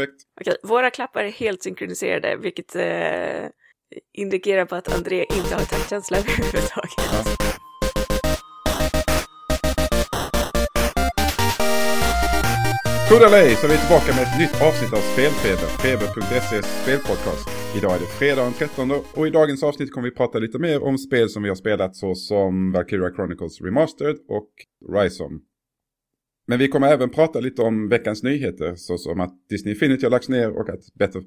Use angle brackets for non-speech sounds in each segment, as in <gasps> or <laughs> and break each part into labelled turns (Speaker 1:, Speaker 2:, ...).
Speaker 1: Perfekt.
Speaker 2: Okej, våra klappar är helt synkroniserade, vilket eh, indikerar på att André inte har taktkänsla <laughs> överhuvudtaget.
Speaker 1: Ja. Eller ej så är vi tillbaka med ett nytt avsnitt av Spelfeber, feber.ses spelpodcast. Idag är det fredag den 13 och i dagens avsnitt kommer vi prata lite mer om spel som vi har spelat såsom Valkyria Chronicles Remastered och Rhizome. Men vi kommer även prata lite om veckans nyheter såsom att Disney Infinity har lagts ner och att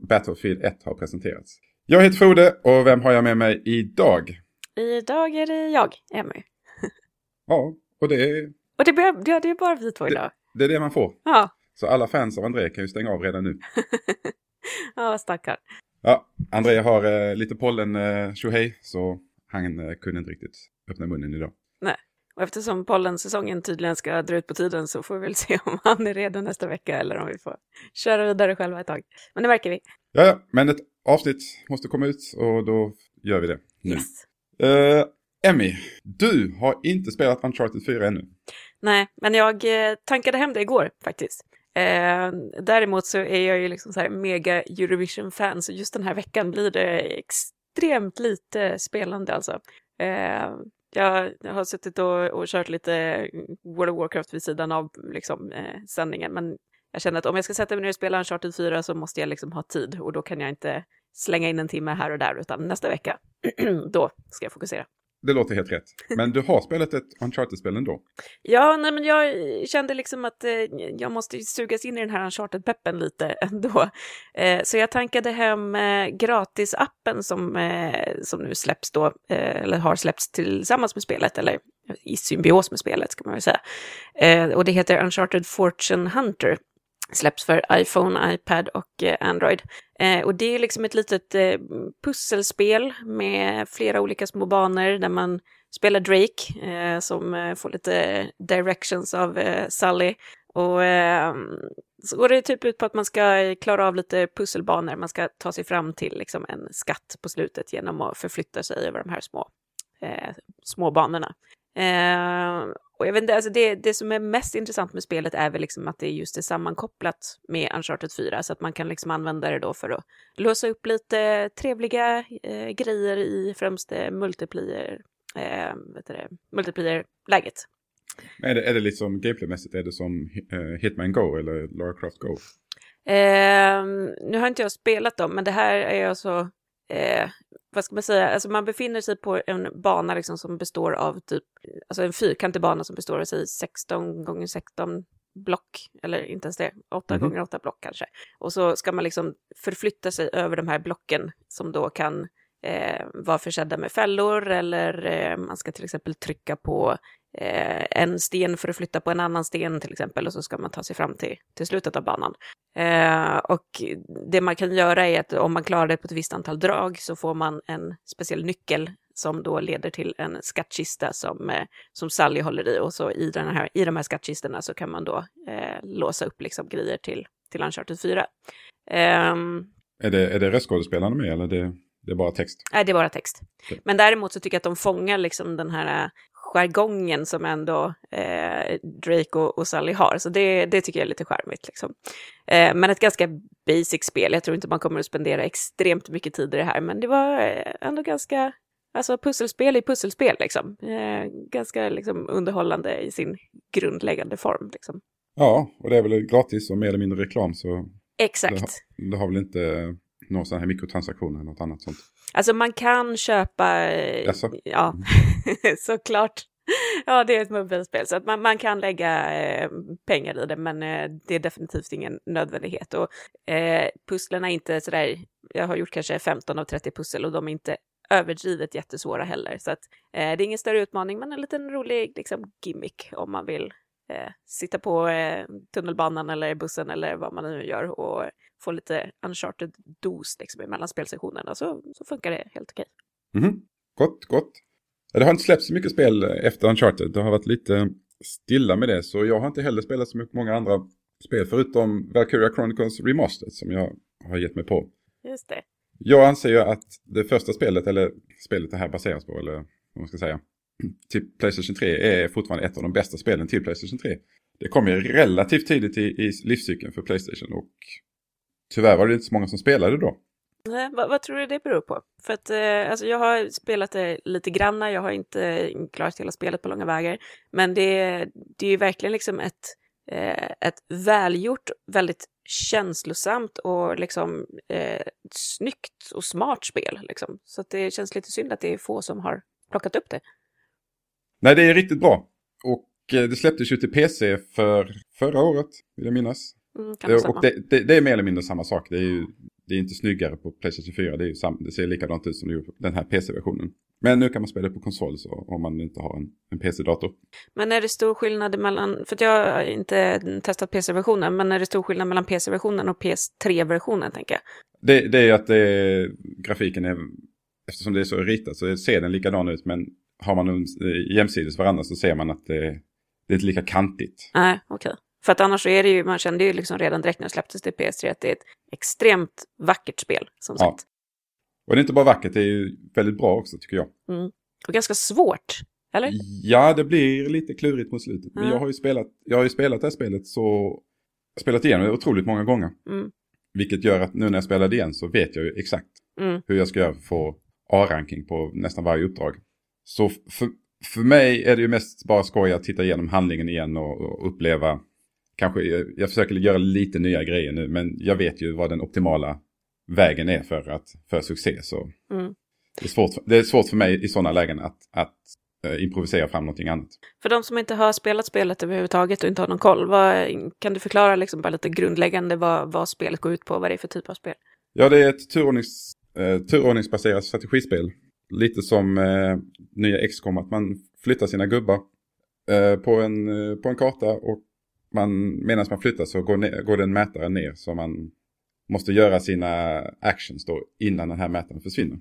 Speaker 1: Battlefield 1 har presenterats. Jag heter Frode och vem har jag med mig idag?
Speaker 2: Idag är det jag, Emmy. <laughs>
Speaker 1: Ja, och det är...
Speaker 2: Och det, ja, det är bara vi två idag.
Speaker 1: Det är det man får.
Speaker 2: Ja.
Speaker 1: Så alla fans av André kan ju stänga av redan nu. <laughs>
Speaker 2: ja, stackar.
Speaker 1: Ja, André har eh, lite pollen eh, tjohej, så han eh, kunde inte riktigt öppna munnen idag.
Speaker 2: Nej, och eftersom pollensäsongen tydligen ska dra ut på tiden så får vi väl <laughs> se om han är redo nästa vecka eller om vi får köra vidare själva ett tag. Men det märker vi.
Speaker 1: Ja, ja, men ett avsnitt måste komma ut och då gör vi det nu.
Speaker 2: Yes.
Speaker 1: Eh, Emmy, du har inte spelat Uncharted 4 ännu.
Speaker 2: Nej, men jag eh, tankade hem det igår faktiskt. Eh, däremot så är jag ju liksom så här mega Eurovision-fan, så just den här veckan blir det extremt lite spelande alltså. Eh, jag, har suttit och, och kört lite World of Warcraft vid sidan av liksom, eh, sändningen, men jag känner att om jag ska sätta mig ner och spela Uncharted 4 så måste jag liksom ha tid och då kan jag inte slänga in en timme här och där, utan nästa vecka, <clears throat> då ska jag fokusera.
Speaker 1: Det låter helt rätt. Men du har spelat ett Uncharted-spel ändå.
Speaker 2: Ja, nej, men jag kände liksom att eh, jag måste sugas in i den här Uncharted-peppen lite <laughs> ändå. Eh, så jag tankade hem eh, gratisappen som, eh, som nu släpps då, eh, eller har släppts tillsammans med spelet, eller i symbios med spelet ska man väl säga. Eh, och det heter Uncharted Fortune Hunter släpps för iPhone, iPad och eh, Android. Eh, och det är liksom ett litet eh, pusselspel med flera olika små banor där man spelar Drake eh, som eh, får lite directions av eh, Sally. Sully. Och ehm, så går det typ ut på att man ska klara av lite pusselbanor, man ska ta sig fram till liksom, en skatt på slutet genom att förflytta sig över de här små, små banorna. Ehm, Eh, och jag vet inte, alltså det, det som är mest intressant med spelet är väl liksom att det just är sammankopplat med Uncharted 4, så att man kan liksom använda det då för att låsa upp lite trevliga eh, grejer i främst eh, multiplayer, eh, vet det, multiplayer-läget.
Speaker 1: Är det, är det liksom gameplaymässigt, är det som uh, Hitman Go eller Lara Croft Go?
Speaker 2: Eh, nu har inte jag spelat dem, men det här är alltså eh, vad ska man säga, alltså man befinner sig på en bana liksom som består av typ, alltså en fyrkantig bana som består av sig 16 gånger 16 block, eller inte ens det, 8 mm gånger 8 block kanske. Och så ska man liksom förflytta sig över de här blocken som då kan eh, vara försedda med fällor eller eh, man ska till exempel trycka på eh, en sten för att flytta på en annan sten till exempel och så ska man ta sig fram till, till slutet av banan. Eh, och det man kan göra är att om man klarar det på ett visst antal drag så får man en speciell nyckel som då leder till en skattkista som, eh, som Sally håller i och så i, den här, i de här skattkistorna så kan man då eh, låsa upp liksom grejer till, till Uncharted 4.
Speaker 1: Um, är det, är det röstskådespelarna med eller det, det är bara text?
Speaker 2: Nej, det är bara text. Men däremot så tycker jag att de fångar liksom den här jargongen som ändå eh, Drake och, och Sully har. Så det, det tycker jag är lite charmigt. Liksom. Eh, men ett ganska basic spel. Jag tror inte man kommer att spendera extremt mycket tid i det här, men det var eh, ändå ganska Alltså pusselspel i pusselspel liksom. Eh, ganska liksom, underhållande i sin grundläggande form. Liksom.
Speaker 1: Ja, och det är väl gratis och mer eller mindre reklam så...
Speaker 2: Exakt.
Speaker 1: Det, det har väl inte några sådana här mikrotransaktioner eller något annat sånt.
Speaker 2: Alltså man kan köpa,
Speaker 1: Jaså?
Speaker 2: ja, <laughs> såklart. Ja, det är ett mobilspel, så att man, man kan lägga eh, pengar i det, men eh, det är definitivt ingen nödvändighet. Och eh, pusslen är inte sådär, jag har gjort kanske 15 av 30 pussel och de är inte överdrivet jättesvåra heller. Så att eh, det är ingen större utmaning, men en liten rolig liksom, gimmick om man vill eh, sitta på eh, tunnelbanan eller bussen eller vad man nu gör och få lite uncharted dos liksom, mellan spelsessionerna så, så funkar det helt okej.
Speaker 1: Mm -hmm. Gott, gott. Det har inte släppts så mycket spel efter Uncharted. Det har varit lite stilla med det. Så jag har inte heller spelat så mycket många andra spel förutom Valkyria Chronicles Remastered som jag har gett mig på.
Speaker 2: Just det.
Speaker 1: Jag anser ju att det första spelet, eller spelet det här baseras på, eller vad man ska säga, till Playstation 3 är fortfarande ett av de bästa spelen till Playstation 3. Det kom ju relativt tidigt i, i livscykeln för Playstation och tyvärr var det inte så många som spelade då.
Speaker 2: Nej, vad, vad, tror du det beror på? För att eh, alltså jag har spelat det lite granna, jag har inte klarat hela spelet på långa vägar. Men det, det är ju verkligen liksom ett, eh, ett välgjort, väldigt känslosamt och liksom eh, snyggt och smart spel. Liksom. Så att det känns lite synd att det är få som har plockat upp det.
Speaker 1: Nej, det är riktigt bra. Och eh, det släpptes ju till PC för förra året, vill jag minnas.
Speaker 2: Mm, kan och
Speaker 1: det, det, det, är mer eller mindre samma sak. Det är ju det är inte snyggare på Playstation 4. Det, är ju sam, det ser likadant ut som det gjorde på den här PC-versionen. Men nu kan man spela det på konsol så, om man inte har en, en PC-dator.
Speaker 2: Men är det stor skillnad mellan, för jag har inte testat PC-versionen, men är det stor skillnad mellan PC-versionen och PS3-versionen tänker jag?
Speaker 1: Det, det är att det, grafiken är, eftersom det är så ritat så ser den likadan ut, men har man dem jämsides varandra så ser man att det, det är inte lika kantigt.
Speaker 2: Nej, okej. Okay. För att annars så är det ju, man kände ju liksom redan direkt när det släpptes till PS3 att det är ett extremt vackert spel, som sagt. Ja.
Speaker 1: Och det är inte bara vackert, det är ju väldigt bra också tycker jag.
Speaker 2: Mm. Och ganska svårt, eller?
Speaker 1: Ja, det blir lite klurigt mot slutet. Men jag har ju spelat, jag har ju spelat det här spelet så, spelat igenom det otroligt många gånger.
Speaker 2: Mm.
Speaker 1: Vilket gör att nu när jag spelar det igen så vet jag ju exakt
Speaker 2: mm.
Speaker 1: hur jag ska göra för att få A-ranking på nästan varje uppdrag. Så för, för mig är det ju mest bara skoj att titta igenom handlingen igen och, och uppleva kanske, jag, försöker göra lite nya grejer nu, men jag vet ju vad den optimala vägen är för, att, för succé. Så
Speaker 2: mm.
Speaker 1: det, är svårt, det är svårt för mig i sådana lägen att, att uh, improvisera fram någonting annat.
Speaker 2: För de som inte har spelat spelet överhuvudtaget och inte har någon koll, vad, kan du förklara liksom bara lite grundläggande vad, vad spelet går ut på, vad det är för typ av spel?
Speaker 1: Ja, det är ett turordnings, uh, turordningsbaserat strategispel. Lite som eh, nya XCOM, att man flyttar sina gubbar eh, på, en, eh, på en karta och man, medan man flyttar så går, ner, går den mätaren ner så man måste göra sina actions då innan den här mätaren försvinner.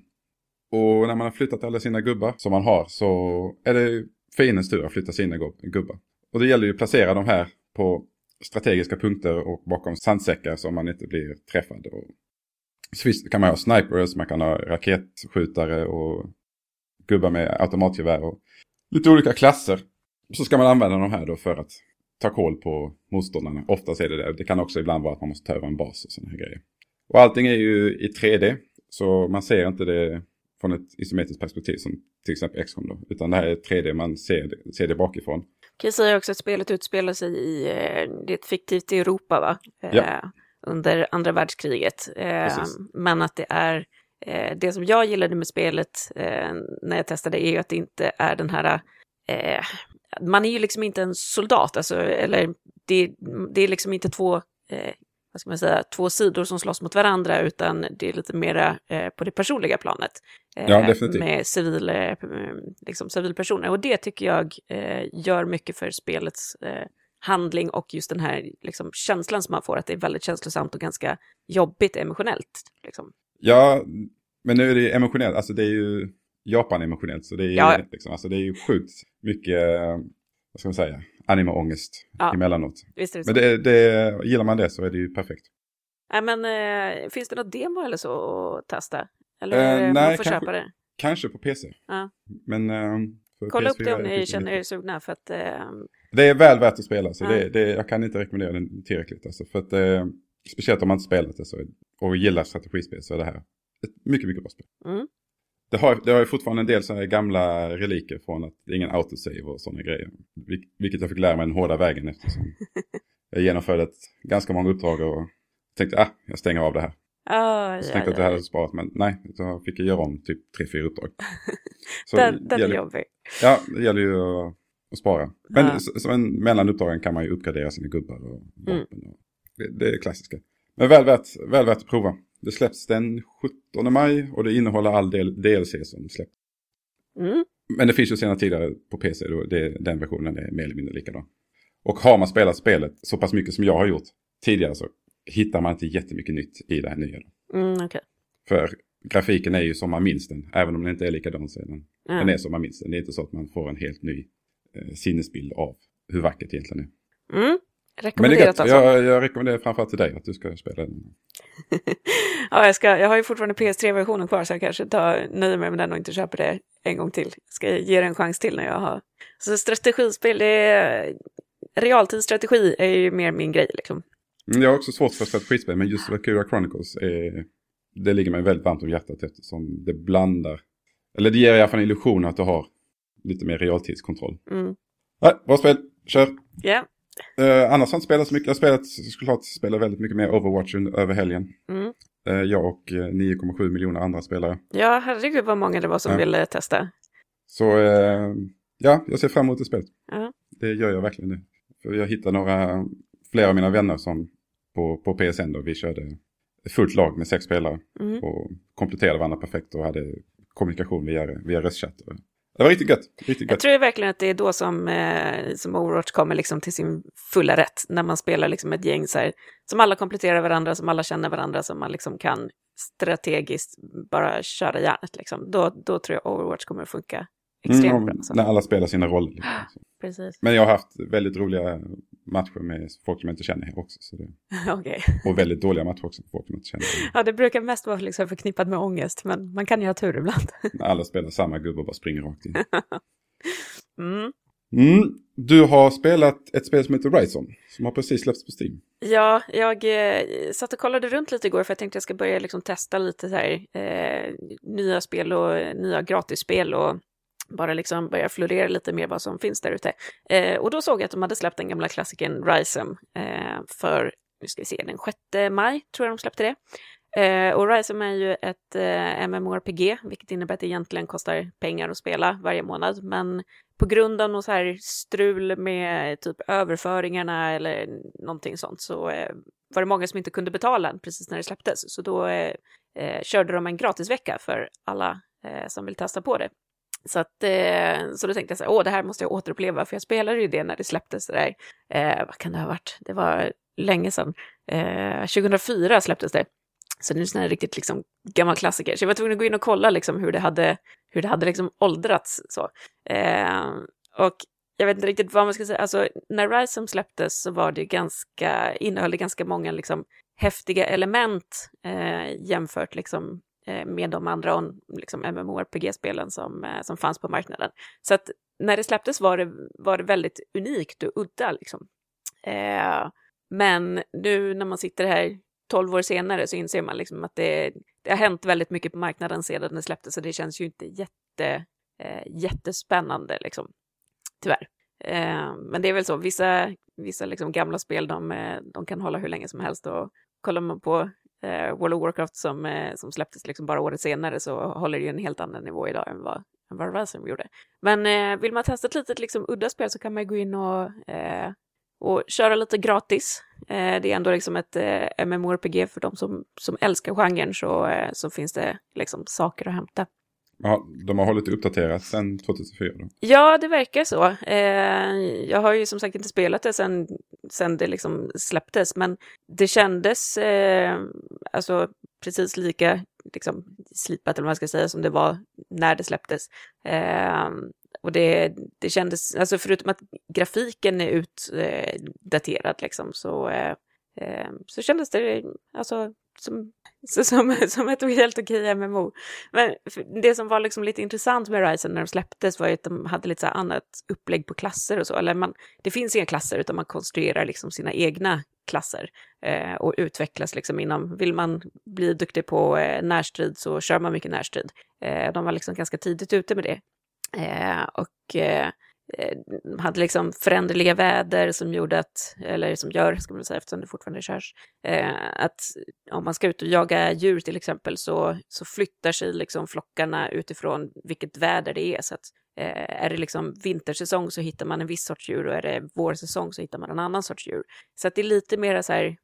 Speaker 1: Och när man har flyttat alla sina gubbar som man har så är det fiendens tur att flytta sina gubbar. Och det gäller ju att placera de här på strategiska punkter och bakom sandsäckar så man inte blir träffad. Och så kan man ha snipers, man kan ha raketskjutare och gubbar med automatgevär och lite olika klasser. Så ska man använda de här då för att ta koll på motståndarna. Oftast är det det. Det kan också ibland vara att man måste ta över en bas och sådana här grejer. Och allting är ju i 3D. Så man ser inte det från ett isometriskt perspektiv som till exempel XCOM då. Utan det här är 3D, man ser det, ser det bakifrån.
Speaker 2: Kan jag säga också att spelet utspelar sig i eh, det är ett fiktivt Europa va?
Speaker 1: Ja.
Speaker 2: Under andra världskriget. Eh, men att det är eh, det som jag gillade med spelet eh, när jag testade är ju att det inte är den här eh, man är ju liksom inte en soldat, alltså, eller det, det är liksom inte två, eh, vad ska man säga, två sidor som slåss mot varandra, utan det är lite mera eh, på det personliga planet.
Speaker 1: Ja, definitivt.
Speaker 2: Med civil, liksom civilpersoner. Och det tycker jag gör mycket för spelets handling och just den här liksom, känslan som man får, att det är väldigt känslosamt och ganska jobbigt emotionellt. Liksom.
Speaker 1: Ja, men nu är det emotionellt, alltså det är ju Japan emotionellt. Så det är, ja. liksom, alltså det är ju sjukt mycket, vad ska man säga, animeångest ja. emellanåt.
Speaker 2: Visst är det
Speaker 1: men det, det, gillar man det så är det ju perfekt.
Speaker 2: Nej, men äh, finns det något demo eller så att testa? Eller äh, nej, man får
Speaker 1: kanske,
Speaker 2: köpa det?
Speaker 1: Kanske på PC.
Speaker 2: Ja.
Speaker 1: Men... Äh,
Speaker 2: Kolla upp det om ni känner er sugna för att...
Speaker 1: Det är väl värt att spela, så ja. det, det, jag kan inte rekommendera den tillräckligt. Alltså, för att, speciellt om man inte spelat det så, och gillar strategispel så är det här ett mycket, mycket bra spel.
Speaker 2: Mm.
Speaker 1: Det har, det har ju fortfarande en del sådana gamla reliker från att det är ingen autosave och sådana grejer. vilket jag fick lära mig den hårda vägen eftersom <laughs> jag genomförde ett, ganska många uppdrag och tänkte ah, jag stänger av det här.
Speaker 2: Oh,
Speaker 1: så ja, tänkte ja. att jag hade sparat men nej, så fick jag göra om typ tre, fyra uppdrag. <laughs>
Speaker 2: Så den, den är jobbig.
Speaker 1: Ja, det gäller ju att, att spara. Men ja. så, så, mellan uppdragen kan man ju uppgradera sina gubbar och vapen. Mm. Och det, det är klassiska. Men väl värt, väl värt att prova. Det släpps den 17 maj och det innehåller all del DLC som släpps.
Speaker 2: Mm.
Speaker 1: Men det finns ju senare tidigare på PC, då det, den versionen är mer eller mindre likadan. Och har man spelat spelet så pass mycket som jag har gjort tidigare så hittar man inte jättemycket nytt i det här nya.
Speaker 2: Mm, okay.
Speaker 1: För grafiken är ju som man minns den, även om den inte är likadan så är den, mm. den är som man minns den. Det är inte så att man får en helt ny sinnesbild av hur vackert egentligen
Speaker 2: är. Mm. Rekommenderat
Speaker 1: Men det är alltså. jag, jag rekommenderar framförallt till dig att du ska spela den. <laughs>
Speaker 2: ja, jag, ska, jag har ju fortfarande PS3-versionen kvar så jag kanske tar, nöjer mig med den och inte köper det en gång till. Ska ge det en chans till när jag har... Så strategispel, det är... Realtidsstrategi är ju mer min grej liksom.
Speaker 1: Mm, Jag har också svårt för strategispel, men just Valkyria Chronicles är, det ligger mig väldigt varmt om hjärtat eftersom det blandar, eller det ger i alla fall en illusion att du har lite mer realtidskontroll.
Speaker 2: Mm.
Speaker 1: Nej, bra spel, kör!
Speaker 2: Ja.
Speaker 1: Eh, annars har jag inte spelat så mycket, jag har spelat, såklart spelat väldigt mycket mer Overwatch under- över helgen.
Speaker 2: Mm.
Speaker 1: Eh, jag och eh, 9,7 miljoner andra spelare.
Speaker 2: ja, herregud vad många det var som
Speaker 1: Ja.
Speaker 2: ville testa.
Speaker 1: Så eh, ja, jag ser fram emot det spelet.
Speaker 2: Ja.
Speaker 1: Det gör jag verkligen det. För jag hittade några, flera av mina vänner som på, på PSN då, vi körde fullt lag med sex spelare
Speaker 2: Mm.
Speaker 1: och kompletterade varandra perfekt och hade kommunikation via, via röstchatt. Det var riktigt gött. Riktigt
Speaker 2: Jag
Speaker 1: gött.
Speaker 2: tror verkligen att det är då som, eh, som Overwatch kommer liksom till sin fulla rätt. När man spelar liksom ett gäng så här, som alla kompletterar varandra, som alla känner varandra, som man liksom kan strategiskt bara köra järnet. Liksom. Då, då tror jag Overwatch kommer att funka extremt
Speaker 1: Mm,
Speaker 2: bra. Så.
Speaker 1: när alla spelar sina roller. Liksom. <gasps>
Speaker 2: Precis.
Speaker 1: Men jag har haft väldigt roliga matcher med folk som jag inte känner också. Så det, <laughs>
Speaker 2: Okej.
Speaker 1: och väldigt dåliga matcher också med folk som jag inte känner.
Speaker 2: Ja, det brukar mest vara liksom förknippat med ångest, men man kan ju ha tur ibland. <laughs>
Speaker 1: När alla spelar samma gubbe och bara springer rakt in. <laughs>
Speaker 2: Mm.
Speaker 1: Mm. Du har spelat ett spel som heter Horizon. Som har precis släppts på Steam.
Speaker 2: Ja, jag eh, satt och kollade runt lite igår för jag tänkte jag ska börja liksom testa lite så här, eh, nya spel och nya gratisspel och bara liksom börja florera lite mer vad som finns där ute. Eh, och då såg jag att de hade släppt den gamla klassikern Risem eh, för, nu ska vi se, den 6 maj tror jag de släppte det. Eh, och Risem är ju ett eh, MMORPG, vilket innebär att det egentligen kostar pengar att spela varje månad, men på grund av något så här strul med typ överföringarna eller någonting sånt så eh, var det många som inte kunde betala den precis när det släpptes. Så då eh, eh, körde de en gratisvecka för alla eh, som vill testa på det. Så, att, eh, så då tänkte jag så här, åh det här måste jag återuppleva för jag spelade ju det när det släpptes. Det där. Eh, vad kan det ha varit? Det var länge sedan. Eh, 2004 släpptes det. Så det är en sån här riktigt liksom gammal klassiker. Så jag var tvungen att gå in och kolla liksom hur det hade, hur det hade liksom åldrats. Så. Eh, och jag vet inte riktigt vad man ska säga. Alltså, när Risem släpptes så var det ganska, innehöll det ganska många liksom häftiga element eh, jämfört liksom Eh, med de andra liksom MMORPG-spelen som, eh, som fanns på marknaden. Så att när det släpptes var det, var det väldigt unikt och udda liksom. Eh, men nu när man sitter här 12 år senare så inser man liksom att det, det har hänt väldigt mycket på marknaden sedan det släpptes så det känns ju inte jätte, eh, jättespännande liksom. Tyvärr. Eh, men det är väl så, vissa, vissa liksom gamla spel de, eh, de kan hålla hur länge som helst och kollar man på eh, World of Warcraft som, eh, som släpptes liksom bara året senare så håller det ju en helt annan nivå idag än vad, än vad Ransom gjorde. Men eh, vill man testa ett litet liksom, udda spel så kan man gå in och, eh, och köra lite gratis. Eh, det är ändå liksom ett eh, MMORPG för de som, som älskar genren så, eh, så finns det liksom saker att hämta.
Speaker 1: Ja, de har hållit uppdaterat sedan 2004 då.
Speaker 2: Ja, det verkar så. Eh, jag har ju som sagt inte spelat det sedan sen det liksom släpptes, men det kändes eh, alltså precis lika liksom, slipat, eller vad man ska säga, som det var när det släpptes. Eh, och det, det kändes, alltså förutom att grafiken är utdaterad eh, liksom, så, eh, eh, så kändes det alltså <laughs> som, som, som, som ett helt okej MMO. Men det som var liksom lite intressant med Ryzen när de släpptes var ju att de hade lite så här annat upplägg på klasser och så. Eller man, det finns inga klasser utan man konstruerar liksom sina egna klasser eh, och utvecklas liksom inom, vill man bli duktig på eh, närstrid så kör man mycket närstrid. Eh, de var liksom ganska tidigt ute med det. Eh, och eh, Eh, hade liksom föränderliga väder som gjorde att, eller som gör, ska man säga eftersom det fortfarande körs, eh, att om man ska ut och jaga djur till exempel så, så flyttar sig liksom flockarna utifrån vilket väder det är. Så att, eh, är det liksom vintersäsong så hittar man en viss sorts djur och är det vårsäsong så hittar man en annan sorts djur. Så att det är lite mer så här,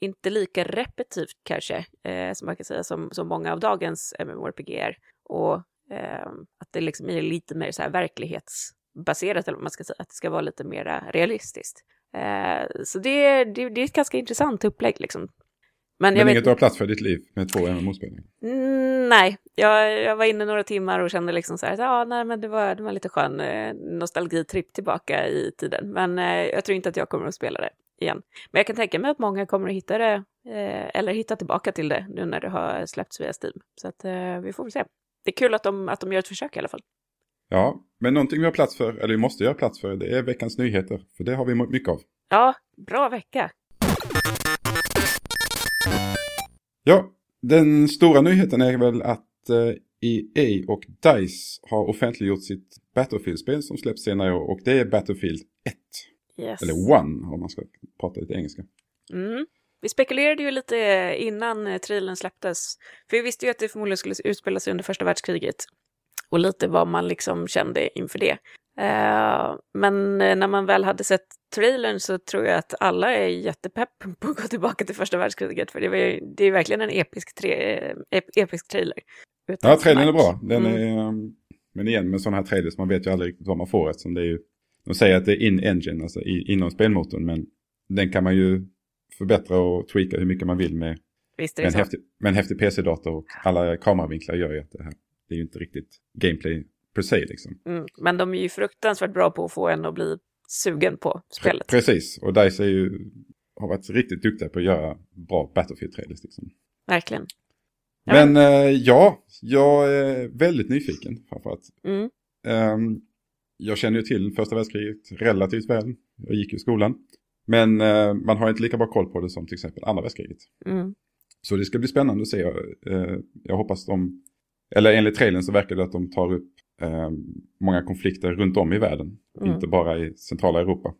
Speaker 2: inte lika repetitivt kanske, eh, som man kan säga, som, som många av dagens MMORPG är. Och eh, att det liksom är lite mer så här verklighets verklighetsbaserat, eller vad man ska säga, att det ska vara lite mer realistiskt. Eh, så det, det, det är ett ganska intressant upplägg liksom.
Speaker 1: Men
Speaker 2: jag
Speaker 1: inget
Speaker 2: vet,
Speaker 1: du har plats för ditt liv med två MMO-spel?
Speaker 2: Mm, nej, jag, jag var inne några timmar och kände liksom så här, ja, nej, men det var, det var lite skön eh, nostalgitripp tillbaka i tiden. Men eh, jag tror inte att jag kommer att spela det igen. Men jag kan tänka mig att många kommer att hitta det, eh, eller hitta tillbaka till det nu när det har släppts via Steam. Så att eh, vi får väl se. Det är kul att de, att de gör ett försök i alla fall.
Speaker 1: Ja, men någonting vi har plats för, eller vi måste göra plats för, det är veckans nyheter. För det har vi mycket av.
Speaker 2: Ja, bra vecka.
Speaker 1: Ja, den stora nyheten är väl att eh, EA och DICE har offentliggjort sitt Battlefield-spel som släpps senare i år och det är Battlefield 1.
Speaker 2: Yes.
Speaker 1: Eller One om man ska prata lite engelska.
Speaker 2: Mm. Vi spekulerade ju lite innan eh, trailern släpptes. För vi visste ju att det förmodligen skulle utspela sig under första världskriget. Och lite vad man liksom kände inför det. Eh, men eh, när man väl hade sett trailern så tror jag att alla är jättepepp <laughs> på att gå tillbaka till första världskriget. För det, var, det är verkligen en episk, tre, ep, episk trailer.
Speaker 1: Ja, trailern är bra. Den
Speaker 2: Mm.
Speaker 1: är, um, men igen med sådana här trailers, man vet ju aldrig riktigt vad man får eftersom det är ju, de säger att det är in-engine, alltså i, inom spelmotorn, men den kan man ju förbättra och tweaka hur mycket man vill med,
Speaker 2: Visst
Speaker 1: med, en, häftig, med en häftig PC-dator och alla kameravinklar gör ju att det här, det är ju inte riktigt gameplay per se liksom.
Speaker 2: Mm. Men de är ju fruktansvärt bra på att få en att bli sugen på spelet.
Speaker 1: Precis, och DICE är ju, har varit riktigt duktiga på att göra bra Battlefield-trailers liksom.
Speaker 2: Verkligen. Ja,
Speaker 1: Men eh, ja, jag är väldigt nyfiken framförallt.
Speaker 2: Mm.
Speaker 1: Ehm, jag känner ju till första världskriget relativt väl. Jag gick ju i skolan. Men eh, man har inte lika bra koll på det som till exempel andra världskriget.
Speaker 2: Mm.
Speaker 1: Så det ska bli spännande att se. Eh, jag hoppas de, eller enligt trailern så verkar det att de tar upp eh, många konflikter runt om i världen.
Speaker 2: Mm.
Speaker 1: Inte bara i centrala Europa.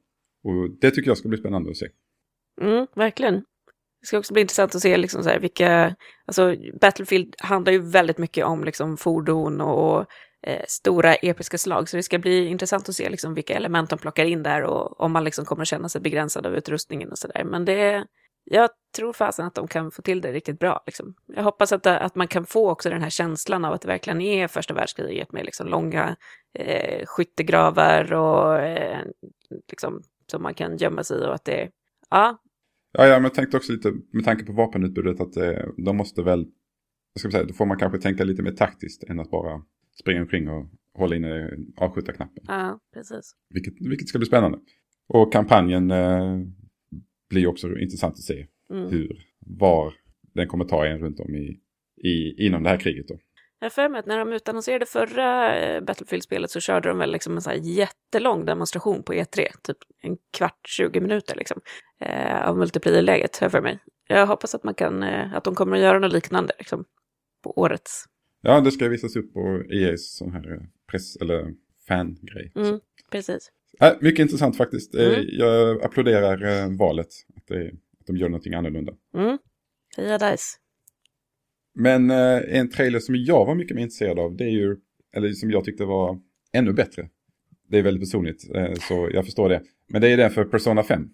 Speaker 1: Och det tycker jag ska bli spännande att se.
Speaker 2: Mm, verkligen. Det ska också bli intressant att se liksom så här vilka, alltså Battlefield handlar ju väldigt mycket om liksom fordon och eh, stora episka slag, så det ska bli intressant att se liksom vilka element de plockar in där och om man liksom kommer känna sig begränsad av utrustningen och sådär. Men det, jag tror fasen att de kan få till det riktigt bra. Liksom. Jag hoppas att, att man kan få också den här känslan av att det verkligen är första världskriget med liksom långa eh, skyttegravar och eh, liksom, som man kan gömma sig i och att det, ja,
Speaker 1: Ja, ja, men jag tänkte också lite med tanke på vapenutbudet att eh, de måste väl, jag ska säga, då får man kanske tänka lite mer taktiskt än att bara springa omkring och hålla inne avskjutarknappen.
Speaker 2: Ja, precis.
Speaker 1: Vilket, vilket ska bli spännande. Och kampanjen eh, blir också intressant att se
Speaker 2: Mm.
Speaker 1: hur, var den kommer ta en runt om i, i, inom det här kriget då.
Speaker 2: Jag för mig att när de utannonserade förra eh, Battlefield-spelet så körde de väl liksom en så här jättelång demonstration på E3, typ en kvart, 20 minuter liksom, eh, av multiplayer-läget, jag för mig. Jag hoppas att man kan, eh, att de kommer att göra något liknande liksom, på årets.
Speaker 1: Ja, det ska visas upp på EAs sån här eh, press eller fangrej.
Speaker 2: Mm, precis.
Speaker 1: Äh, mycket intressant faktiskt. Eh,
Speaker 2: Mm.
Speaker 1: Jag applåderar eh, valet, att, det, att de gör någonting annorlunda.
Speaker 2: Mm. Heja Dice.
Speaker 1: Men eh, en trailer som jag var mycket mer intresserad av, det är ju, eller som jag tyckte var ännu bättre. Det är väldigt personligt, eh, så jag förstår det. Men det är den för Persona 5.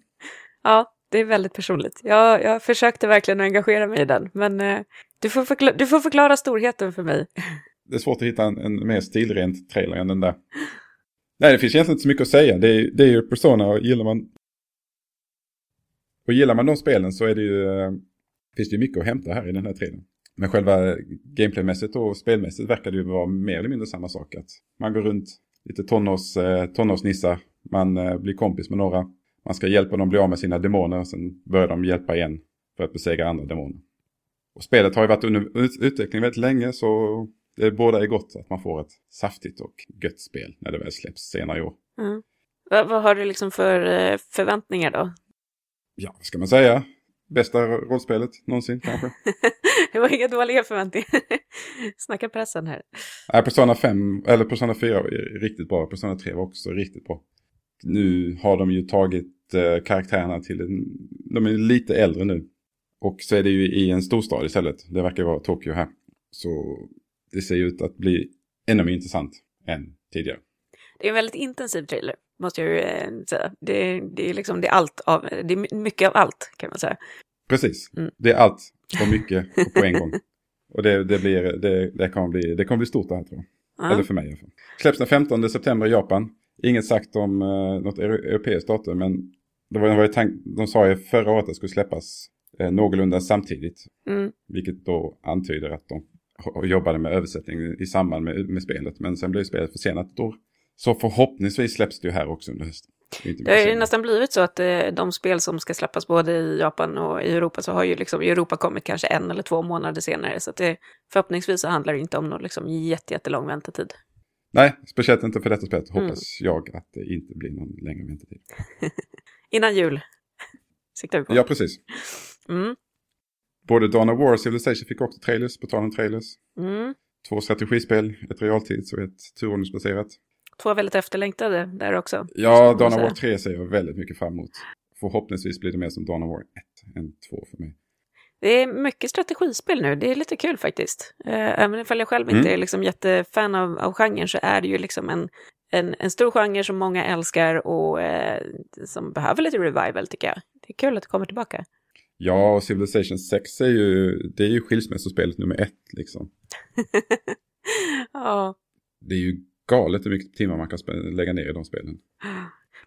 Speaker 2: Ja, det är väldigt personligt. Jag, jag försökte verkligen engagera mig i den, men eh, du, får förkla- du får förklara storheten för mig.
Speaker 1: Det är svårt att hitta en, en mer stilrent trailer än den där. Nej, det finns egentligen inte så mycket att säga. Det är, det är ju Persona och gillar man... Och gillar man de spelen så är det ju... Eh, finns det ju mycket att hämta här i den här trailern. Men själva gameplaymässigt och spelmässigt verkar det ju vara mer eller mindre samma sak. Att man går runt lite tonårs, eh, tonårsnissar, man eh, blir kompis med några. Man ska hjälpa dem bli av med sina demoner och sen börjar de hjälpa igen för att besegra andra demoner. Och spelet har ju varit under utveckling väldigt länge så det båda är gott att man får ett saftigt och gött spel när det väl släpps senare i år.
Speaker 2: Mm. Vad, vad har du liksom för eh, förväntningar då?
Speaker 1: Ja, vad ska man säga? Bästa rollspelet någonsin <laughs> kanske?
Speaker 2: det var inga dåliga förväntningar. <laughs> Snacka pressen här.
Speaker 1: Nej, Persona 5, eller Persona 4 var riktigt bra. Persona 3 var också riktigt bra. Nu har de ju tagit eh, karaktärerna till en, de är lite äldre nu. Och så är det ju i en storstad istället. Det verkar vara Tokyo här. Så det ser ut att bli ännu mer intressant än tidigare.
Speaker 2: Det är en väldigt intensiv trailer, måste jag ju eh, säga. Det, det är liksom det är allt av, det är mycket av allt kan man säga.
Speaker 1: Precis.
Speaker 2: Mm.
Speaker 1: Det är allt och mycket och på en gång. Och det, det, blir, det, det, kommer bli, det kommer bli stort det här tror jag.
Speaker 2: Ja.
Speaker 1: Eller för mig i alla fall. Släpps den 15 september i Japan. Inget sagt om eh, något euro- europeiskt datum men det var, det var tank, de sa ju förra året att det skulle släppas eh, någorlunda samtidigt.
Speaker 2: Mm.
Speaker 1: Vilket då antyder att de ho- jobbade med översättning i samband med, med spelet. Men sen blev spelet försenat ett år. Så förhoppningsvis släpps det ju här också under hösten. Det
Speaker 2: har ju nästan blivit så att eh, de spel som ska släppas både i Japan och i Europa så har ju liksom i Europa kommit kanske en eller två månader senare. Så att det, förhoppningsvis så handlar det inte om någon liksom jätte, jättelång väntetid.
Speaker 1: Nej, speciellt inte för detta spelet
Speaker 2: Mm.
Speaker 1: hoppas jag att det inte blir någon längre väntetid. <laughs>
Speaker 2: Innan jul siktar vi på.
Speaker 1: Ja, precis.
Speaker 2: Mm.
Speaker 1: Både Dawn of War och Civilization fick också trailers, på tal om trailers.
Speaker 2: Mm.
Speaker 1: Två strategispel, ett realtids och ett turordningsbaserat.
Speaker 2: Två väldigt efterlängtade där också.
Speaker 1: Ja, Dawn of War 3 ser jag väldigt mycket fram emot. Förhoppningsvis blir det mer som Dawn of War 1 än 2 för mig.
Speaker 2: Det är mycket strategispel nu, det är lite kul faktiskt. Eh, även ifall jag själv inte
Speaker 1: Mm.
Speaker 2: är liksom jättefan av, av genren så är det ju liksom en, en, en stor genre som många älskar och eh, som behöver lite revival tycker jag. Det är kul att det kommer tillbaka.
Speaker 1: Ja, och Civilization 6 är ju, det är ju skilsmässospelet nummer ett liksom. <laughs>
Speaker 2: ja.
Speaker 1: Det är ju galet hur mycket timmar man kan lägga ner i de spelen.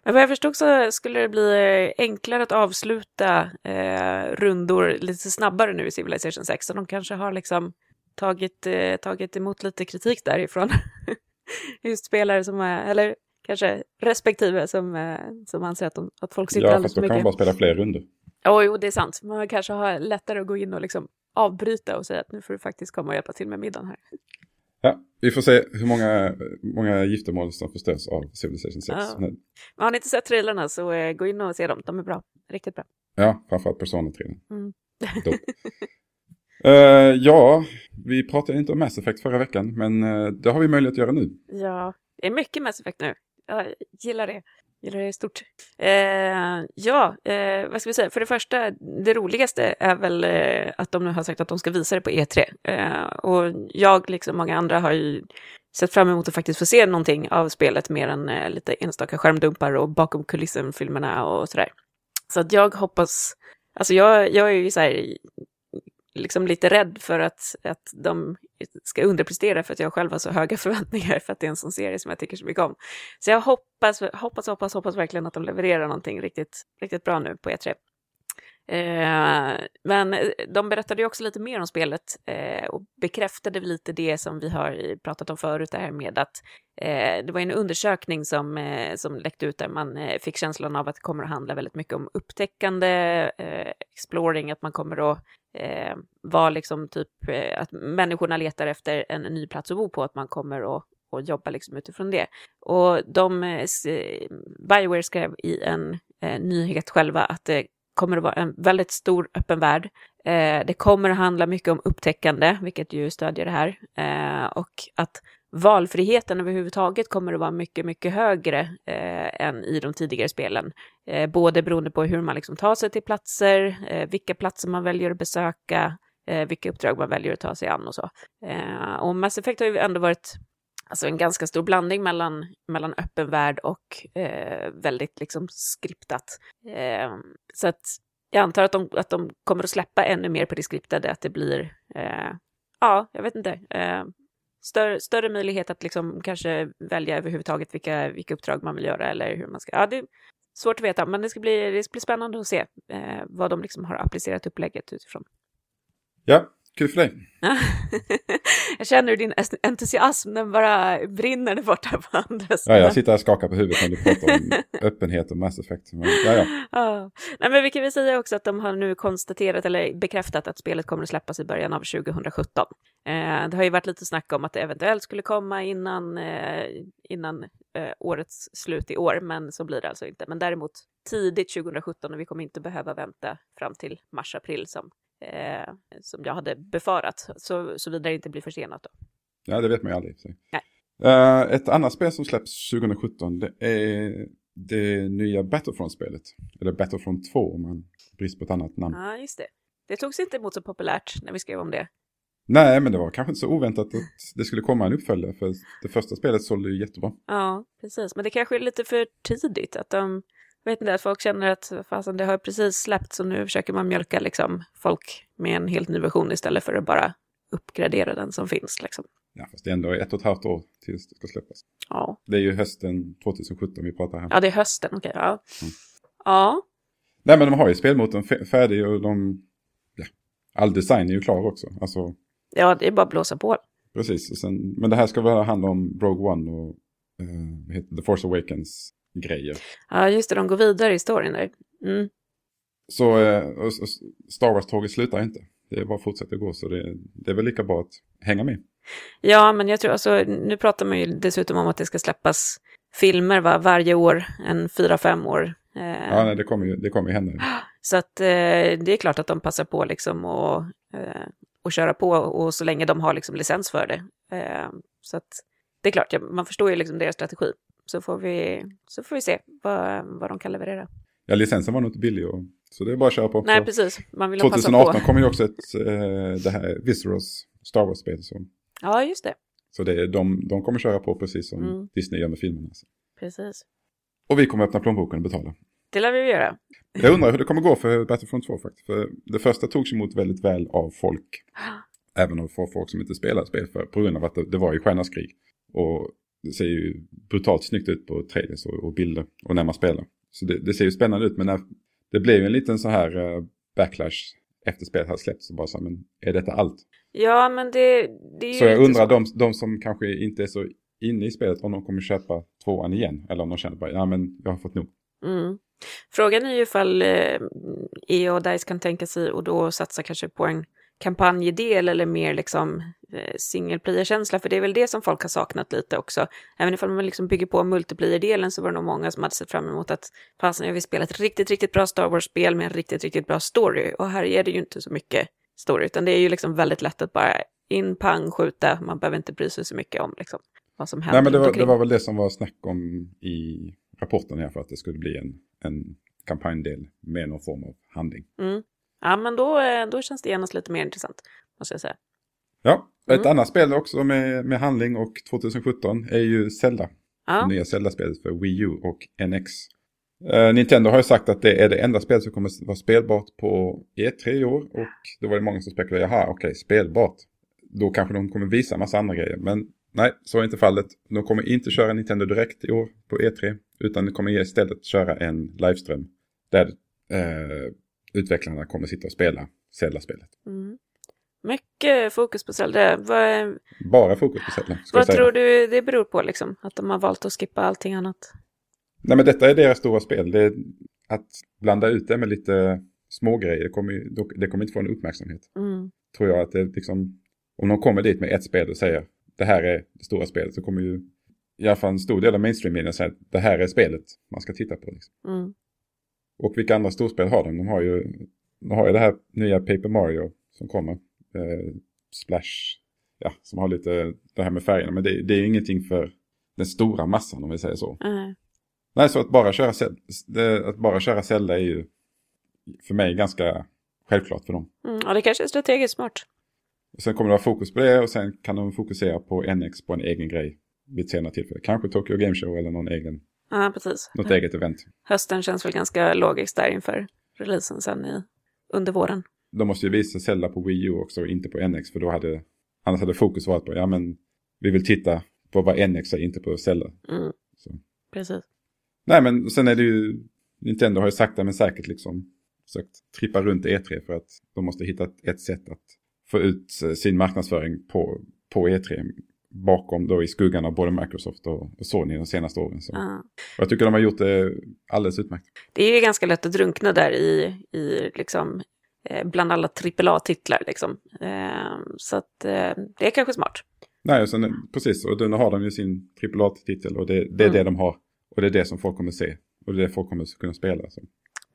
Speaker 2: Men vad jag förstod så skulle det bli enklare att avsluta eh, rundor lite snabbare nu i Civilization 6. Så de kanske har liksom tagit, eh, tagit emot lite kritik därifrån. <laughs> Just spelare som är, eller kanske respektive som, eh, som anser att, de, att folk sitter
Speaker 1: Ja,
Speaker 2: alldeles
Speaker 1: fast
Speaker 2: för
Speaker 1: då kan man
Speaker 2: mycket.
Speaker 1: bara spela fler runder.
Speaker 2: Ja, jo, det är sant. Man kanske har lättare att gå in och liksom avbryta och säga att nu får du faktiskt komma och hjälpa till med middagen här.
Speaker 1: Ja, vi får se hur många, många giftermål som förstörs av Civilization 6.
Speaker 2: Ja. Men har ni inte sett trailrarna så eh, gå in och se dem. De är bra. Riktigt bra.
Speaker 1: Ja, framförallt Persona 3.
Speaker 2: Mm. <laughs>
Speaker 1: Eh, ja, vi pratade inte om Mass Effect förra veckan, men eh, det har vi möjlighet att göra nu.
Speaker 2: Ja, det är mycket Mass Effect nu. Jag gillar det. Gillar det stort. Eh, ja, eh, vad ska vi säga? För det första, det roligaste är väl eh, att de nu har sagt att de ska visa det på E3. Eh, och jag, liksom många andra, har ju sett fram emot att faktiskt få se någonting av spelet mer än eh, lite enstaka skärmdumpar och bakom kulissen-filmerna och sådär. Så att jag hoppas, alltså jag, jag är ju så här, liksom lite rädd för att, att de ska underprestera för att jag själv har så höga <laughs> förväntningar för att det är en sån serie som jag tycker så mycket om. Så jag hoppas, hoppas, hoppas, hoppas verkligen att de levererar någonting riktigt, riktigt bra nu på E3. Eh, men eh, de berättade ju också lite mer om spelet eh, och bekräftade lite det som vi har pratat om förut, det här med att eh, det var en undersökning som, eh, som läckte ut där man eh, fick känslan av att det kommer att handla väldigt mycket om upptäckande, eh, exploring, att man kommer att eh, var liksom typ eh, att människorna letar efter en ny plats att bo på, att man kommer och, och jobbar liksom utifrån det. Och de, eh, eh, Bioware skrev i en eh, nyhet själva att det kommer att vara en väldigt stor öppen värld. Eh, det kommer att handla mycket om upptäckande, vilket ju stödjer det här. Eh, och att valfriheten överhuvudtaget kommer att vara mycket, mycket högre eh, än i de tidigare spelen. Eh, både beroende på hur man liksom tar sig till platser, eh, vilka platser man väljer att besöka, eh, vilka uppdrag man väljer att ta sig an och så. Eh, och Mass Effect har ju ändå varit alltså en ganska stor blandning mellan, mellan öppen värld och eh, väldigt liksom skriptat. Eh, så att jag antar att de, att de kommer att släppa ännu mer på det skriptade, att det blir, eh, ja, jag vet inte, eh, större, större möjlighet att liksom kanske välja överhuvudtaget vilka, vilka uppdrag man vill göra eller hur man ska, ja, det är svårt att veta, men det ska bli, det ska bli spännande att se eh, vad de liksom har applicerat upplägget utifrån.
Speaker 1: Ja, kul för dig. <laughs>
Speaker 2: jag känner hur din entusiasm, den bara brinner där borta på andra
Speaker 1: Ja,
Speaker 2: sidan.
Speaker 1: jag sitter här och skakar på huvudet när du pratar om <laughs> öppenhet och Mass Effect. Men, ja, ja.
Speaker 2: Ja. Nej, men vi kan väl säga också att de har nu konstaterat eller bekräftat att spelet kommer att släppas i början av 2017. Eh, det har ju varit lite snack om att det eventuellt skulle komma innan, eh, innan eh, årets slut i år, men så blir det alltså inte. Men däremot tidigt 2017 och vi kommer inte behöva vänta fram till mars-april som, eh, som jag hade befarat, så, såvida det inte blir försenat då.
Speaker 1: ja, det vet man ju aldrig. Så.
Speaker 2: Nej.
Speaker 1: Eh, ett annat spel som släpps 2017 det är det nya Battlefront-spelet. Eller Battlefront 2 om man brist på ett annat namn.
Speaker 2: Ja, just det. Det togs inte emot så populärt när vi skrev om det.
Speaker 1: Nej, men det var kanske inte så oväntat att det skulle komma en uppföljare. För det första spelet sålde ju jättebra.
Speaker 2: Ja, precis. Men det kanske är lite för tidigt. Att de, vet inte, att folk känner att fasen, det har precis släppts och nu försöker man mjölka liksom, folk med en helt ny version istället för att bara uppgradera den som finns. Liksom.
Speaker 1: Ja, fast det är ändå ett och ett halvt år tills det ska släppas.
Speaker 2: Ja.
Speaker 1: Det är ju hösten 2017 vi pratar här.
Speaker 2: ja, det är hösten. Okej, ja.
Speaker 1: Mm.
Speaker 2: Ja,
Speaker 1: Nej, men de har ju spelmotorn fä- färdig och de... Ja, all design är ju klar också. Alltså,
Speaker 2: ja, det är bara att blåsa på.
Speaker 1: precis. Sen, men det här ska väl handla om Rogue One och eh? The Force Awakens grejer.
Speaker 2: Ja, just det, de går vidare i storyn där. Mm.
Speaker 1: Så eh, Star Wars-tåget slutar inte. Det bara att fortsätta gå, så det, det är väl lika bra att hänga med.
Speaker 2: Ja, men jag tror, alltså, nu pratar man ju dessutom om att det ska släppas filmer va, varje år, en fyra, fem år. Eh,
Speaker 1: Ja, nej, det kommer ju, det kommer ju hända.
Speaker 2: Så att eh, det är klart att de passar på liksom och, eh, och köra på och så länge de har liksom licens för det. Eh, så att det är klart, ja, man förstår ju liksom deras strategi. Så får vi, så får vi se vad, vad de kan leverera.
Speaker 1: Ja, licensen var nog inte billig och, så det är bara att köra på.
Speaker 2: Nej, precis. Man vill
Speaker 1: 2018
Speaker 2: passa på.
Speaker 1: kommer ju också ett, eh, det här Visceros Star Wars-spel.
Speaker 2: Ja, just det.
Speaker 1: så det är, de, de kommer köra på precis som
Speaker 2: Mm.
Speaker 1: Disney gör med filmerna. Så.
Speaker 2: Precis.
Speaker 1: Och vi kommer öppna plånboken och betala.
Speaker 2: Det lär vi göra.
Speaker 1: Jag undrar hur det kommer gå för Battlefront 2 faktiskt. För det första togs emot väldigt väl av folk. <gasps> Även av folk som inte spelar spel för, på grund av att det, det var i Stjärnas krig. Och det ser ju brutalt snyggt ut på trailers och, och bilder och när man spelar. Så det, det ser ju spännande ut men när, det blev ju en liten så här eh, backlash efter spelet hade släppts. Så bara så här, men är detta allt?
Speaker 2: Ja, men det, det är
Speaker 1: Så jag undrar de, de som kanske inte är så inne i spelet om de kommer köpa tvåan igen. Eller om de känner bara, ja men jag har fått nog.
Speaker 2: Mm. Frågan är ju ifall eh, EA och DICE kan tänka sig och då satsa kanske på en kampanjdel eller mer liksom eh, single player-känsla, för det är väl det som folk har saknat lite också. Även ifall man liksom bygger på multiplayer-delen så var det nog många som hade sett fram emot att fasen, jag vill spela ett riktigt, riktigt bra Star Wars-spel med en riktigt, riktigt bra story. Och här är det ju inte så mycket story, utan det är ju liksom väldigt lätt att bara in, pang, skjuta. Man behöver inte bry sig så mycket om liksom vad som händer
Speaker 1: Nej men det var, det var väl det som var snack om i rapporten här för att det skulle bli en, en kampanjdel med någon form av handling.
Speaker 2: Mm. Ja, men då, eh, då känns det genast lite mer intressant, måste jag säga.
Speaker 1: Ja, ett
Speaker 2: Mm.
Speaker 1: annat spel också med, med handling och 2017 är ju Zelda. Det
Speaker 2: Ja,
Speaker 1: nya Zelda-spelet för Wii U och NX. Eh, Nintendo har ju sagt att det är det enda spel som kommer vara spelbart på E3 i år. Och då var det många som spekulerade, jaha okej, spelbart. Då kanske de kommer visa en massa andra grejer. Men nej, så är inte fallet. De kommer inte köra Nintendo Direkt i år på E3. Utan de kommer istället köra en livestream. Där eh, utvecklarna kommer sitta och spela Zelda-spelet.
Speaker 2: mm. mycket fokus på Zelda. Vad,
Speaker 1: Bara fokus på Zelda.
Speaker 2: Vad tror du det beror på, liksom? Att de har valt att skippa allting annat?
Speaker 1: Nej men detta är deras stora spel. Det att blanda ut det med lite. Det kommer, ju- det kommer inte få en uppmärksamhet.
Speaker 2: Mm.
Speaker 1: Tror jag att det liksom, om de kommer dit med ett spel och säger det här är det stora spelet så kommer ju i alla fall en stor del av mainstream säga att det här är spelet man ska titta på. Liksom.
Speaker 2: Mm.
Speaker 1: Och vilka andra storspel har de? De har ju, de har ju det här nya Paper Mario som kommer. Eh, Splash, ja, som har lite det här med färgerna. Men det, det är ju ingenting för den stora massan om vi säger så.
Speaker 2: Nej.
Speaker 1: Nej, så att bara köra, det- att bara köra Zelda är ju för mig ganska självklart för dem.
Speaker 2: Mm. Ja, det kanske är strategiskt smart.
Speaker 1: Och sen kommer det vara fokus på det och sen kan de fokusera på NX på en egen grej vid ett senare tillfälle. Kanske Tokyo Game Show eller någon egen,
Speaker 2: Ja, precis.
Speaker 1: något eget event.
Speaker 2: Hösten känns väl ganska logiskt där inför releasen sen i, under våren.
Speaker 1: De måste ju visa Zelda på Wii U också inte på NX för då hade, annars hade fokus varit på, ja men vi vill titta på vad NX är, inte på Zelda.
Speaker 2: Mm. Precis.
Speaker 1: Nej men sen är det ju, Nintendo har ju sakta men säkert liksom försökt trippa runt E3 för att de måste hitta ett, ett sätt att få ut eh, sin marknadsföring på, på E3 bakom då i skuggan av både Microsoft och, Sony de senaste åren. Så. Och jag tycker de har gjort det alldeles utmärkt.
Speaker 2: Det är ju ganska lätt att drunkna där i, i liksom, eh, bland alla AAA-titlar. Liksom. Eh, så att eh, det är kanske smart.
Speaker 1: Nej, och sen, precis, och nu har de ju sin AAA-titel och det, det är
Speaker 2: Mm.
Speaker 1: det de har. Och det är det som folk kommer se. Och det är det folk kommer kunna spela. Så.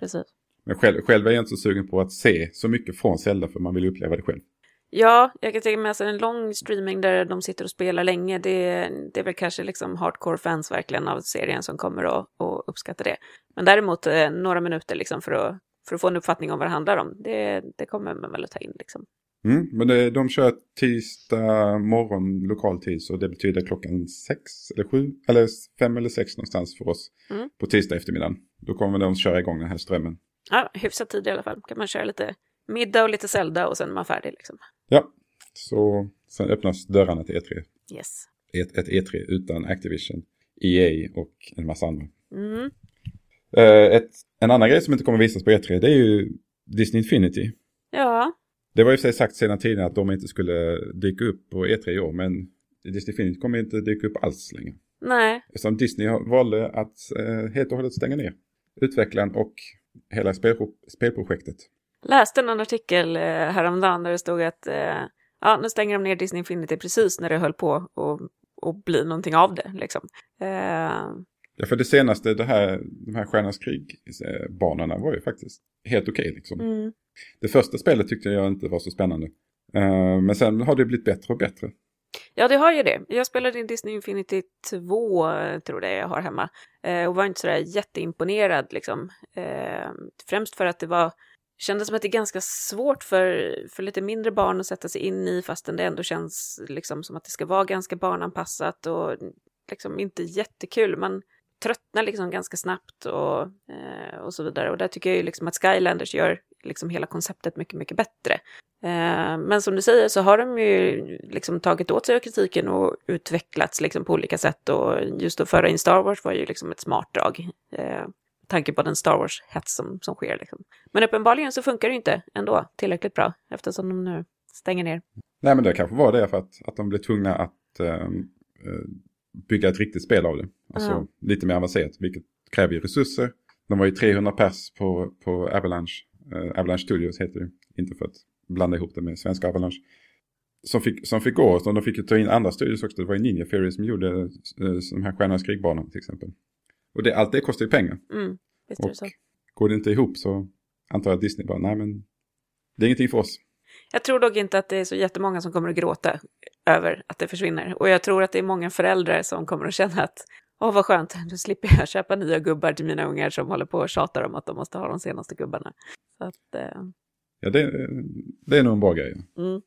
Speaker 2: Precis.
Speaker 1: Men själv, själv är jag inte så sugen på att se så mycket från Zelda för man vill uppleva det själv.
Speaker 2: Ja, jag kan tänka mig alltså en lång streaming där de sitter och spelar länge. Det, det är väl kanske liksom hardcore fans verkligen av serien som kommer att, att uppskatta det. Men däremot eh, några minuter liksom för att, för att få en uppfattning om vad det handlar om. Det, det kommer man väl att ta in liksom.
Speaker 1: Mm, men det, de kör tisdag morgon lokal tid så det betyder klockan sex eller sju eller fem eller sex någonstans för oss
Speaker 2: Mm.
Speaker 1: på tisdag eftermiddag. Då kommer de köra igång den här strömmen.
Speaker 2: Ja, hyfsat tid i alla fall. Kan man köra lite middag och lite Zelda och sen är man färdig liksom.
Speaker 1: Ja, så sen öppnas dörrarna till E3.
Speaker 2: Yes.
Speaker 1: Ett, ett E3 utan Activision, EA och en massa andra.
Speaker 2: Mm.
Speaker 1: Eh, ett, en annan grej som inte kommer visas på E3 det är ju Disney Infinity.
Speaker 2: Ja,
Speaker 1: Det var och för sig sagt sedan tidigare att de inte skulle dyka upp på E3 i år men Disney Infinity kommer inte dyka upp alls längre.
Speaker 2: nej.
Speaker 1: Eftersom Disney valde att eh, helt och hållet stänga ner utvecklaren och hela spelpro- spelprojektet.
Speaker 2: Läste någon artikel eh, häromdagen där det stod att eh, ja, nu stänger de ner Disney Infinity precis när det höll på att bli någonting av det. Liksom. Eh,
Speaker 1: Ja, för det senaste, det här, de här Stjärnornas krig-banorna var ju faktiskt helt okej okay, liksom.
Speaker 2: Mm.
Speaker 1: Det första spelet tyckte jag inte var så spännande. Uh, men sen har det blivit bättre och bättre.
Speaker 2: Ja, det har ju det. Jag spelade in Disney Infinity 2, tror det jag har hemma. Uh, och var inte sådär jätteimponerad liksom. Främst för att det var kändes som att det är ganska svårt för, för lite mindre barn att sätta sig in i fastän det ändå känns liksom som att det ska vara ganska barnanpassat och liksom inte jättekul. Man tröttnar liksom ganska snabbt och, eh, och så vidare. Och där tycker jag ju liksom att Skylanders gör liksom hela konceptet mycket, mycket bättre. Eh, men som du säger så har de ju liksom tagit åt sig av kritiken och utvecklats liksom på olika sätt. Och just att föra in Star Wars var ju liksom ett smart drag. Eh, tanke på den Star Wars-hets som, som sker. Liksom. Men uppenbarligen så funkar det inte ändå tillräckligt bra eftersom de nu stänger ner.
Speaker 1: Nej men det kanske var det för att, att de blev tvungna att äh, bygga ett riktigt spel av det. Alltså ja. lite mer avancerat, vilket kräver ju resurser. De var ju 300 pers på, på Avalanche, äh, Avalanche Studios heter det, inte för att blanda ihop det med svenska Avalanche. Som fick, som fick gå, och de fick ju ta in andra studios också. Det var ju Ninja Theory som gjorde äh, de här Stjärnornas krigbanorna till exempel. Och det, allt det kostar ju pengar.
Speaker 2: Mm, visst är det så.
Speaker 1: går det inte ihop så antar jag att Disney bara, nej men det är ingenting för oss.
Speaker 2: Jag tror dock inte att det är så jättemånga som kommer att gråta över att det försvinner. Och jag tror att det är många föräldrar som kommer att känna att åh vad skönt, nu slipper jag köpa nya gubbar till mina ungar som håller på och tjatar om att de måste ha de senaste gubbarna. Så att, eh...
Speaker 1: Ja, det, det är nog en bra grej.
Speaker 2: Mm.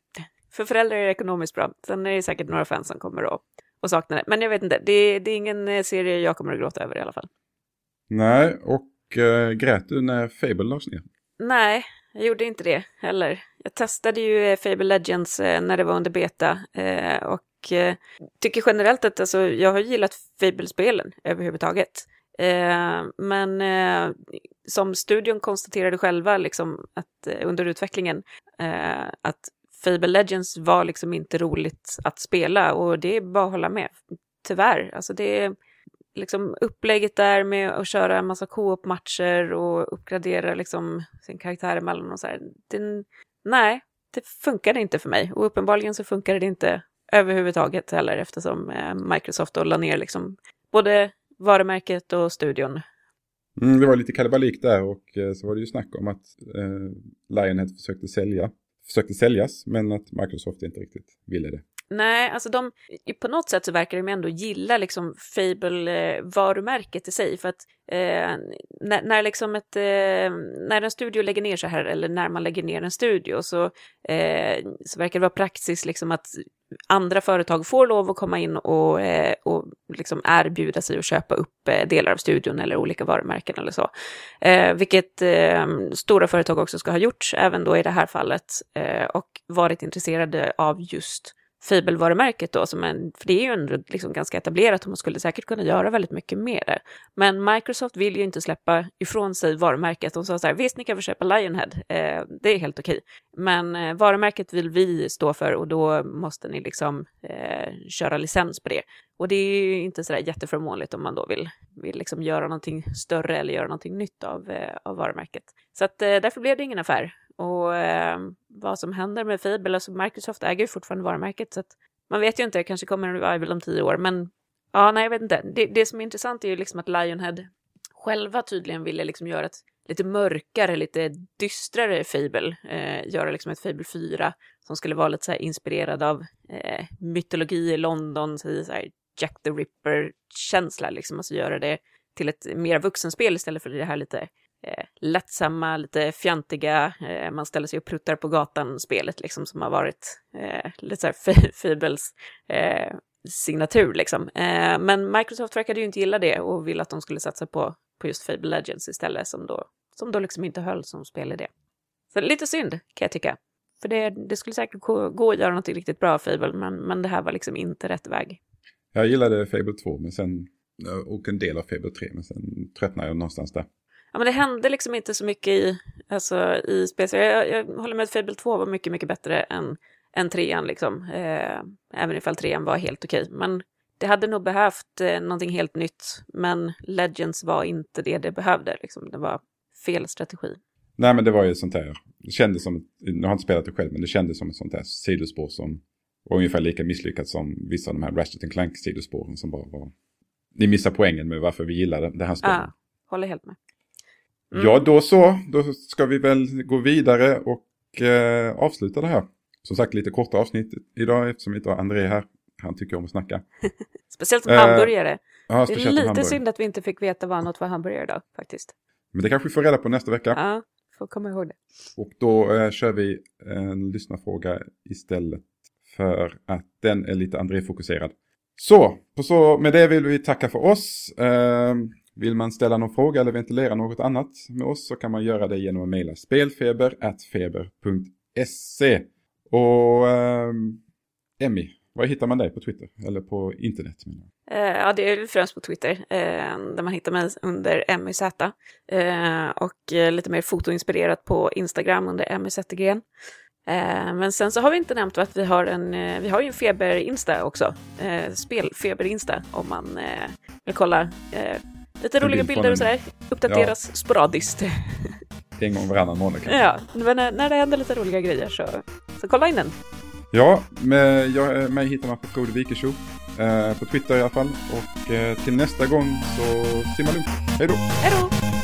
Speaker 2: För föräldrar är det ekonomiskt bra. Sen är det säkert några fans som kommer att och saknar det. Men jag vet inte, det, det är ingen eh, serie jag kommer att gråta över i alla fall.
Speaker 1: Nej, och äh, grät du när Fable lades ner?
Speaker 2: Nej, jag gjorde inte det heller. Jag testade ju eh, Fable Legends när det var under beta och tycker generellt att alltså, jag har gillat Fable-spelen överhuvudtaget. men som studion konstaterade själva liksom, att, under utvecklingen att Fable Legends var liksom inte roligt att spela och det är bara att hålla med. Tyvärr, alltså det är liksom upplägget där med att köra en massa co-op-matcher och uppgradera liksom sin karaktär emellan och så här. Det, nej, det funkade inte för mig och uppenbarligen så funkade det inte överhuvudtaget heller eftersom eh, Microsoft då la ner liksom både varumärket och studion.
Speaker 1: Mm, det var lite kalabalik där och eh, så var det ju snack om att eh, Lionhead försökte sälja försökte säljas men att Microsoft inte riktigt ville det.
Speaker 2: Nej, alltså de, på något sätt så verkar de ändå gilla liksom Fable-varumärket i sig. För att eh, när, när, liksom ett, eh, när en studio lägger ner så här, eller när man lägger ner en studio, så, eh, så verkar det vara praxis liksom att andra företag får lov att komma in och, eh, och liksom erbjuda sig att köpa upp eh, delar av studion eller olika varumärken eller så. Eh, vilket eh, stora företag också ska ha gjort, även då i det här fallet, eh, och varit intresserade av just fibelvarumärket då, som en, för det är ju ändå liksom ganska etablerat och man skulle säkert kunna göra väldigt mycket med det. Men Microsoft vill ju inte släppa ifrån sig varumärket. De sa så här, visst ni kan få köpa Lionhead, eh, det är helt okej. Men eh, varumärket vill vi stå för och då måste ni liksom eh, köra licens på det. Och det är ju inte sådär jätteförmånligt om man då vill, vill liksom göra någonting större eller göra någonting nytt av, eh, av varumärket. Så att, eh, därför blev det ingen affär. Och eh, vad som händer med Fable, alltså Microsoft äger ju fortfarande varumärket så att man vet ju inte, det kanske kommer en revival om tio år, men ja, nej, jag vet inte. Det, det som är intressant är ju liksom att Lionhead själva tydligen ville liksom göra ett lite mörkare, lite dystrare Fable, eh, göra liksom ett Fable 4 som skulle vara lite så här inspirerad av eh, mytologi i London, så här Jack the Ripper-känsla, liksom, alltså göra det till ett mer vuxenspel istället för det här lite eh, lättsamma, lite fjantiga, eh, man ställer sig och pruttar på gatan-spelet liksom som har varit eh, lite så här <laughs> Fibels eh, signatur liksom. Eh, men Microsoft verkade ju inte gilla det och ville att de skulle satsa på, på just Fable Legends istället som då, som då liksom inte höll som spelidé. Så lite synd kan jag tycka. För det, det skulle säkert gå, gå att göra något riktigt bra Fable, men, men det här var liksom inte rätt väg.
Speaker 1: Jag gillade Fable 2 men sen, eh, och en del av Fable 3, men sen tröttnade jag någonstans där
Speaker 2: ja, men det hände liksom inte så mycket i, alltså, i spel. Jag, jag, håller med att Fable 2 var mycket, mycket bättre än, än trean, liksom. Eh, även ifall trean var helt okej. Men det hade nog behövt eh, någonting helt nytt. Men Legends var inte det det behövde, liksom. Det var fel strategi.
Speaker 1: Nej, men det var ju sånt här. Det kändes som, jag har inte spelat det själv, men det kändes som ett sånt här sidospår som var ungefär lika misslyckat som vissa av de här Ratchet Clank sidospåren som bara var ni missar poängen med varför vi gillar det här spelet.
Speaker 2: Ja, håller helt med. Mm.
Speaker 1: Ja, då så. Då ska vi väl gå vidare och eh, avsluta det här. Som sagt, lite korta avsnitt idag eftersom vi inte har André här. Han tycker om att snacka. <laughs>
Speaker 2: Speciellt som
Speaker 1: Eh,
Speaker 2: hamburgare.
Speaker 1: Ja,
Speaker 2: Det är
Speaker 1: om
Speaker 2: lite
Speaker 1: hamburgare.
Speaker 2: synd att vi inte fick veta vad något var hamburgare idag, faktiskt.
Speaker 1: Men det kanske vi får reda på nästa vecka.
Speaker 2: Ja, får komma ihåg det.
Speaker 1: Och då eh, kör vi en lyssnarfråga istället för att den är lite André-fokuserad. Så, på så, med det vill vi tacka för oss. Eh, vill man ställa någon fråga eller ventilera något annat med oss så kan man göra det genom att mejla spelfeber.feber.se. Och eh, Emmy, var hittar man dig på Twitter? Eller på internet?
Speaker 2: Eh, ja, det är främst på Twitter, eh, där man hittar mig under MYZ. Eh, och eh, lite mer fotoinspirerat på Instagram under MIZgren. Eh, men sen så har vi inte nämnt att vi har en, eh, vi har ju en feber-insta också. Eh, Spelfeber-insta om man eh, vill kolla lite roliga bilder och sådär. Uppdateras sporadiskt.
Speaker 1: En gång varannan månad kanske.
Speaker 2: ja, men när, när det händer lite roliga grejer så, så kolla in den.
Speaker 1: Ja, med, jag, mig hittar man på Frode Wikeshow. Eh, på Twitter i alla fall. Och eh, till nästa gång så simma lugnt. Hej då!
Speaker 2: Hej då!